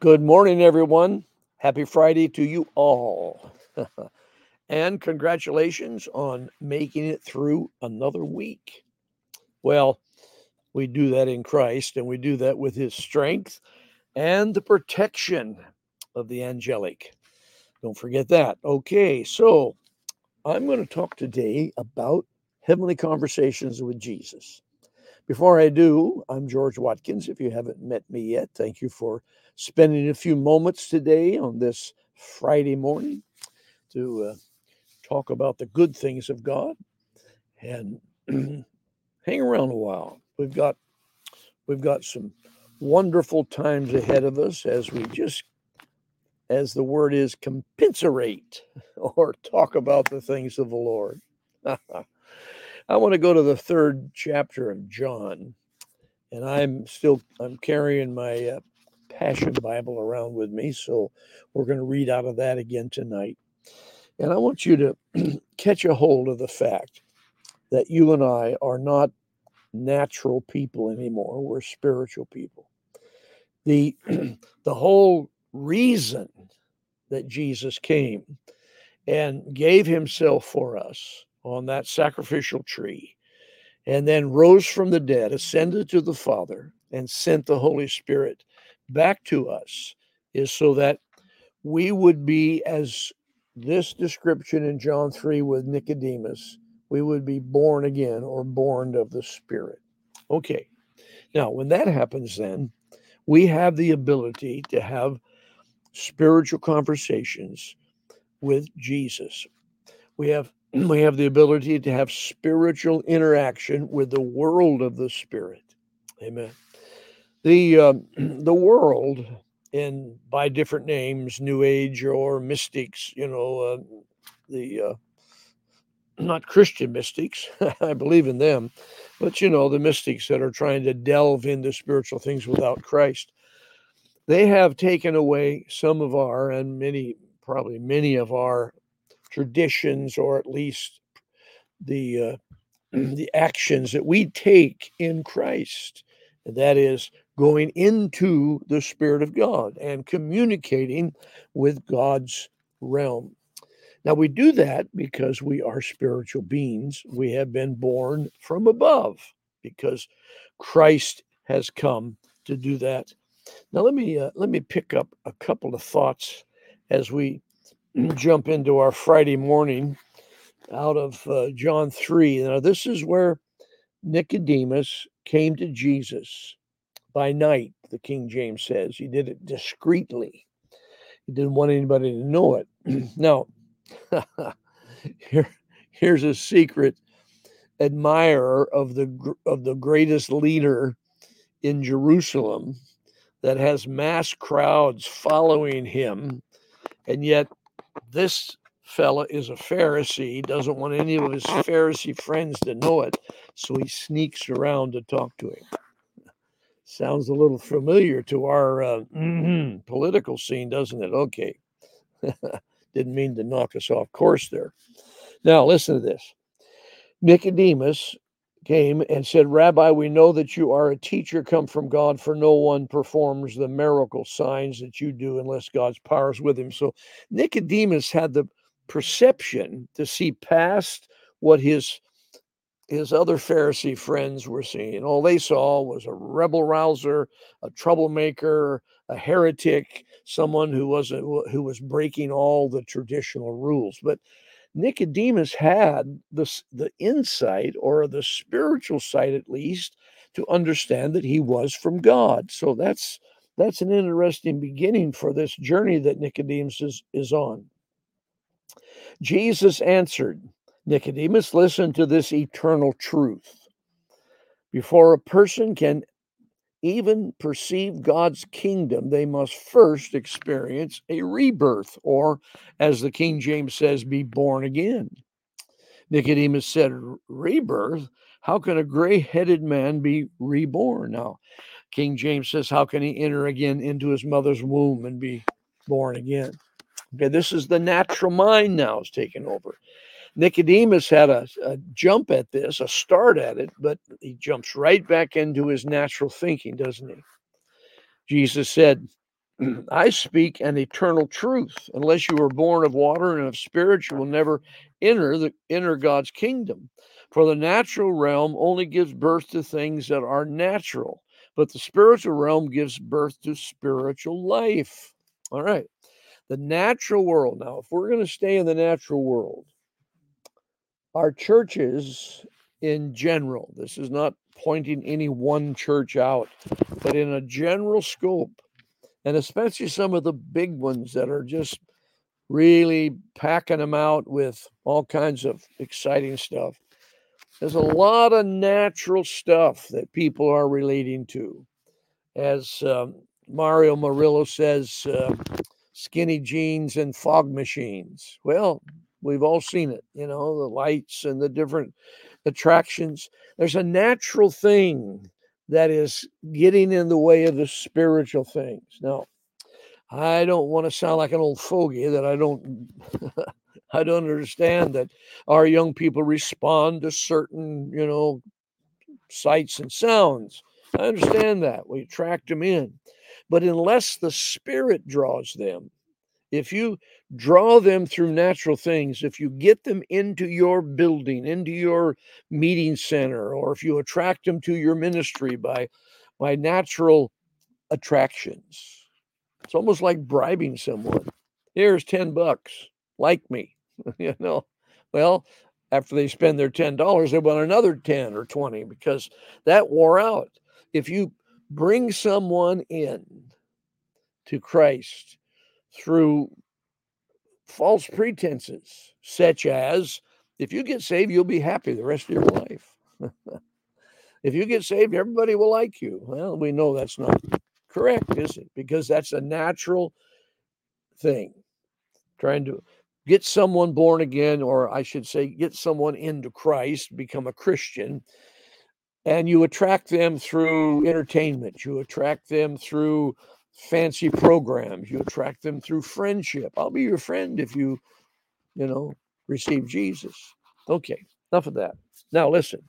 Good morning, everyone. Happy Friday to you all. and congratulations on making it through another week. Well, we do that in Christ, and we do that with his strength and the protection of the angelic. Don't forget that. Okay, so I'm going to talk today about heavenly conversations with Jesus. Before I do, I'm George Watkins. If you haven't met me yet, thank you for spending a few moments today on this Friday morning to uh, talk about the good things of God and hang around a while. We've got we've got some wonderful times ahead of us as we just as the word is compensate or talk about the things of the Lord. I want to go to the third chapter of John, and I'm still I'm carrying my uh, Passion Bible around with me, so we're going to read out of that again tonight. And I want you to catch a hold of the fact that you and I are not natural people anymore; we're spiritual people. the The whole reason that Jesus came and gave Himself for us on that sacrificial tree, and then rose from the dead, ascended to the Father, and sent the Holy Spirit back to us, is so that we would be, as this description in John 3 with Nicodemus, we would be born again or born of the Spirit. Okay. Now, when that happens, then we have the ability to have spiritual conversations with Jesus. We have we have the ability to have spiritual interaction with the world of the spirit. Amen. The uh, the world, and by different names, New Age or mystics, you know, uh, the uh, not Christian mystics. I believe in them, but you know, the mystics that are trying to delve into spiritual things without Christ. They have taken away some of our and many, probably many of our traditions or at least the uh, the actions that we take in Christ. And that is going into the Spirit of God and communicating with God's realm. Now, we do that because we are spiritual beings. We have been born from above because Christ has come to do that. Now, let me uh, let me pick up a couple of thoughts as we jump into our Friday morning out of uh, John 3. Now, this is where Nicodemus came to Jesus by night, the King James says. He did it discreetly, he didn't want anybody to know it. now, here, here's a secret admirer of the of the greatest leader in Jerusalem that has mass crowds following him and yet this fella is a Pharisee, He doesn't want any of his Pharisee friends to know it, so he sneaks around to talk to him. Sounds a little familiar to our uh, mm-hmm, political scene, doesn't it? Okay. Didn't mean to knock us off course there. Now, listen to this Nicodemus came and said, Rabbi, we know that you are a teacher come from God, for no one performs the miracle signs that you do unless God's power is with him. So Nicodemus had the perception to see past what his his other Pharisee friends were seeing. All they saw was a rebel rouser, a troublemaker, a heretic, someone who was a, who was breaking all the traditional rules. But Nicodemus had the, the insight or the spiritual sight at least to understand that he was from God. So that's that's an interesting beginning for this journey that Nicodemus is, is on. Jesus answered, Nicodemus, listen to this eternal truth. Before a person can even perceive God's kingdom, they must first experience a rebirth, or as the King James says, be born again. Nicodemus said, Rebirth? How can a gray headed man be reborn? Now, King James says, How can he enter again into his mother's womb and be born again? Okay, this is the natural mind now is taking over. Nicodemus had a, a, jump at this, a start at it, but he jumps right back into his natural thinking, doesn't he? Jesus said, I speak an eternal truth. Unless you are born of water and of spirit, you will never enter the enter God's kingdom. For the natural realm only gives birth to things that are natural, but the spiritual realm gives birth to spiritual life. All right. The natural world. Now, if we're going to stay in the natural world, our churches in general, this is not pointing any one church out, but in a general scope, and especially some of the big ones that are just really packing them out with all kinds of exciting stuff. There's a lot of natural stuff that people are relating to. As um, Mario Murillo says, uh, skinny jeans and fog machines. Well, we've all seen it, you know, the lights and the different attractions. There's a natural thing that is getting in the way of the spiritual things. Now, I don't want to sound like an old fogey that I don't I don't understand that our young people respond to certain, you know, sights and sounds. I understand that. We attract them in. But unless the spirit draws them, if you draw them through natural things, if you get them into your building, into your meeting center, or if you attract them to your ministry by, by natural attractions, it's almost like bribing someone. Here's 10 bucks, like me, you know. Well, after they spend their $10, they want another 10 or 20 because that wore out. If you bring someone in to Christ through false pretenses, such as if you get saved, you'll be happy the rest of your life. if you get saved, everybody will like you. Well, we know that's not correct, is it? Because that's a natural thing. Trying to get someone born again, or I should say, get someone into Christ, become a Christian, and you attract them through entertainment, you attract them through fancy programs. You attract them through friendship. I'll be your friend if you, you know, receive Jesus. Okay, enough of that. Now listen.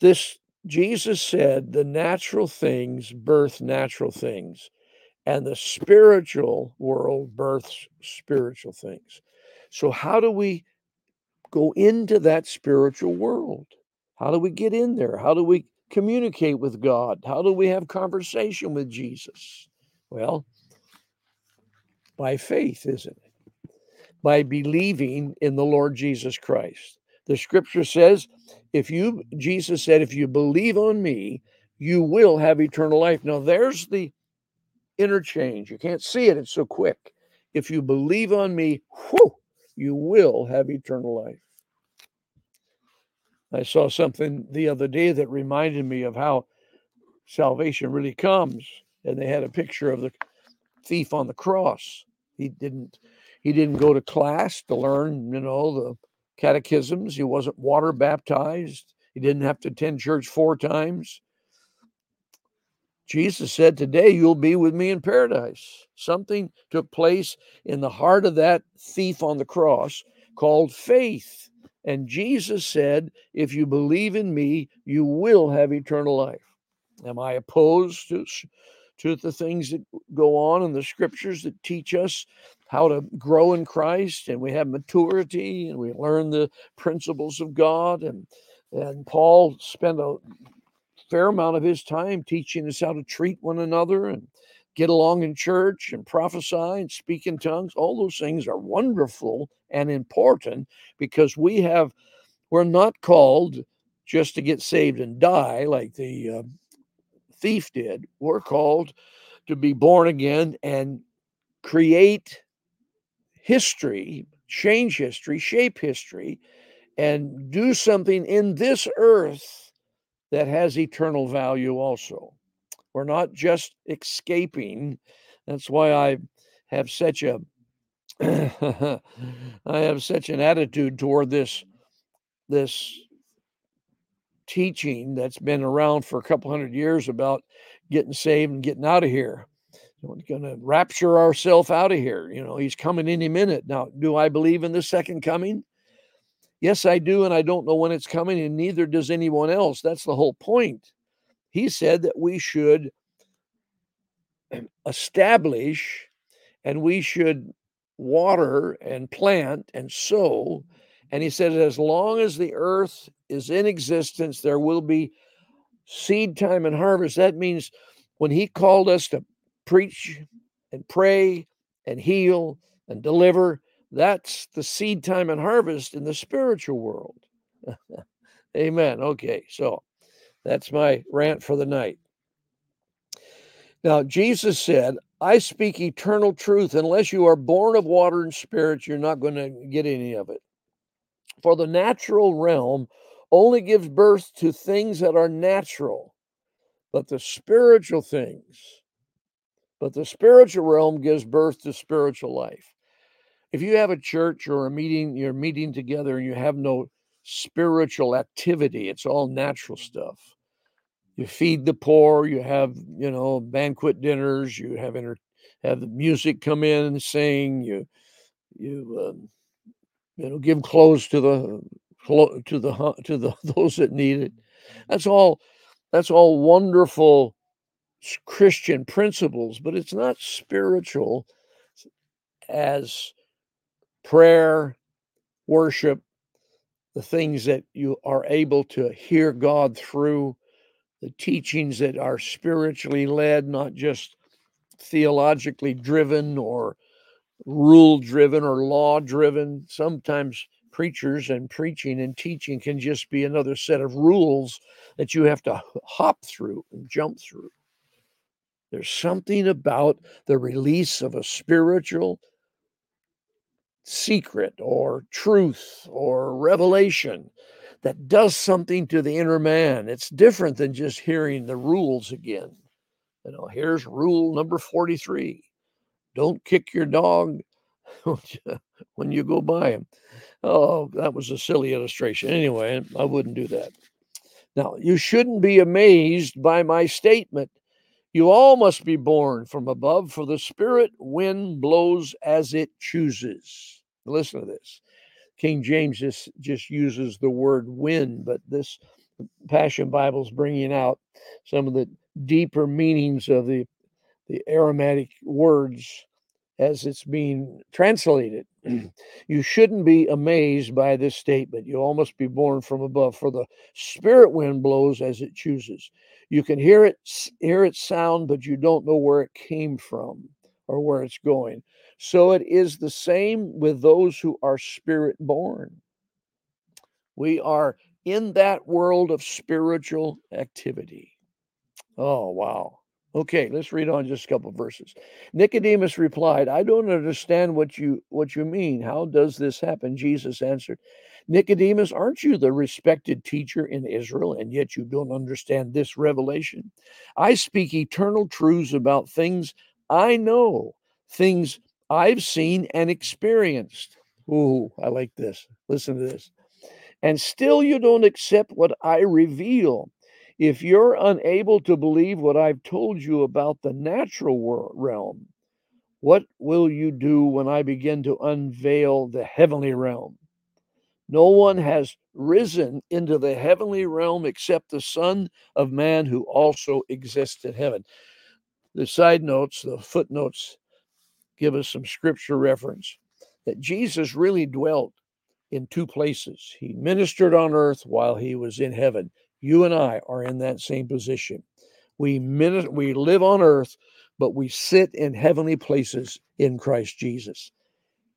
This Jesus said the natural things birth natural things, and the spiritual world births spiritual things. So, how do we go into that spiritual world? How do we get in there? How do we communicate with God? How do we have conversation with Jesus? Well, by faith, isn't it? By believing in the Lord Jesus Christ. The scripture says, if you, Jesus said, if you believe on me, you will have eternal life. Now, there's the interchange. You can't see it, it's so quick. If you believe on me, whew, you will have eternal life. I saw something the other day that reminded me of how salvation really comes. And they had a picture of the thief on the cross. He didn't he didn't go to class to learn, you know, the catechisms. He wasn't water baptized. He didn't have to attend church four times. Jesus said, Today you'll be with me in paradise. Something took place in the heart of that thief on the cross called faith. And Jesus said, If you believe in me, you will have eternal life. Am I opposed to, to the things that go on in the scriptures that teach us how to grow in Christ and we have maturity and we learn the principles of God? And, and Paul spent a fair amount of his time teaching us how to treat one another and get along in church and prophesy and speak in tongues. All those things are wonderful and important because we have, we're not called just to get saved and die like the uh, thief did. We're called to be born again and create history, change history, shape history, and do something in this earth that has eternal value also. We're not just escaping. That's why I have such a I have such an attitude toward this this teaching that's been around for a couple hundred years about getting saved and getting out of here. We're going to rapture ourselves out of here. You know, he's coming any minute. Now, do I believe in the second coming? Yes, I do. And I don't know when it's coming, and neither does anyone else. That's the whole point he said that we should establish and we should water and plant and sow. And he said, as long as the earth is in existence, there will be seed time and harvest. That means when he called us to preach and pray and heal and deliver, that's the seed time and harvest in the spiritual world. Amen. Okay, so that's my rant for the night. Now, Jesus said, I speak eternal truth. Unless you are born of water and spirit, you're not going to get any of it. For the natural realm only gives birth to things that are natural, but the spiritual things, but the spiritual realm gives birth to spiritual life. If you have a church or a meeting, you're meeting together and you have no spiritual activity, it's all natural stuff you feed the poor you have you know banquet dinners you have inter- have the music come in and sing you you um, you know give clothes to the to the to the those that need it. That's all that's all wonderful christian principles but it's not spiritual as prayer worship the things that you are able to hear god through the teachings that are spiritually led, not just theologically driven or rule driven or law driven. Sometimes preachers and preaching and teaching can just be another set of rules that you have to hop through and jump through. There's something about the release of a spiritual secret or truth or revelation that does something to the inner man. It's different than just hearing the rules again. You know, here's rule number 43 don't kick your dog when you go by him. Oh, that was a silly illustration. Anyway, I wouldn't do that. Now, you shouldn't be amazed by my statement. You all must be born from above, for the spirit wind blows as it chooses. Listen to this. King James just, just uses the word wind, but this Passion Bible is bringing out some of the deeper meanings of the, the Aramaic words as it's being translated. you shouldn't be amazed by this statement. You all must be born from above, for the spirit wind blows as it chooses. You can hear it hear its sound, but you don't know where it came from or where it's going. So it is the same with those who are spirit born. We are in that world of spiritual activity. Oh, wow. Okay, let's read on just a couple verses. Nicodemus replied, I don't understand what you what you mean. How does this happen? Jesus answered, Nicodemus, aren't you the respected teacher in Israel, and yet you don't understand this revelation? I speak eternal truths about things I know, things I've seen and experienced. Ooh, I like this. Listen to this. And still you don't accept what I reveal. If you're unable to believe what I've told you about the natural realm, what will you do when I begin to unveil the heavenly realm? No one has risen into the heavenly realm except the Son of Man who also exists in heaven. The side notes, the footnotes give us some scripture reference that Jesus really dwelt in two places. He ministered on earth while he was in heaven. You and I are in that same position. We min- we live on earth, but we sit in heavenly places in Christ Jesus.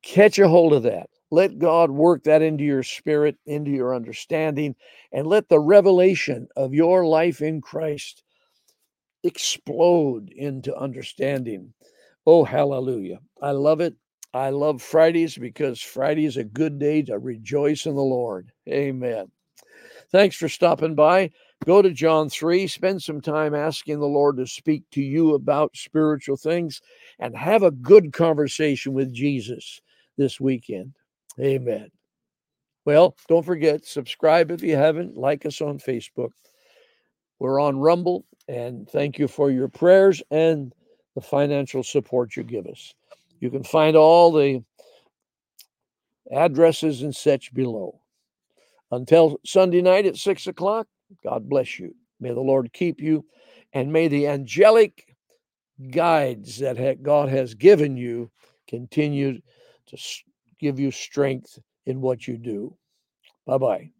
Catch a hold of that. Let God work that into your spirit, into your understanding, and let the revelation of your life in Christ explode into understanding Oh, hallelujah. I love it. I love Fridays because Friday is a good day to rejoice in the Lord. Amen. Thanks for stopping by. Go to John 3, spend some time asking the Lord to speak to you about spiritual things, and have a good conversation with Jesus this weekend. Amen. Well, don't forget, subscribe if you haven't, like us on Facebook. We're on Rumble, and thank you for your prayers and the financial support you give us. You can find all the addresses and such below. Until Sunday night at six o'clock, God bless you. May the Lord keep you, and may the angelic guides that God has given you continue to give you strength in what you do. Bye bye.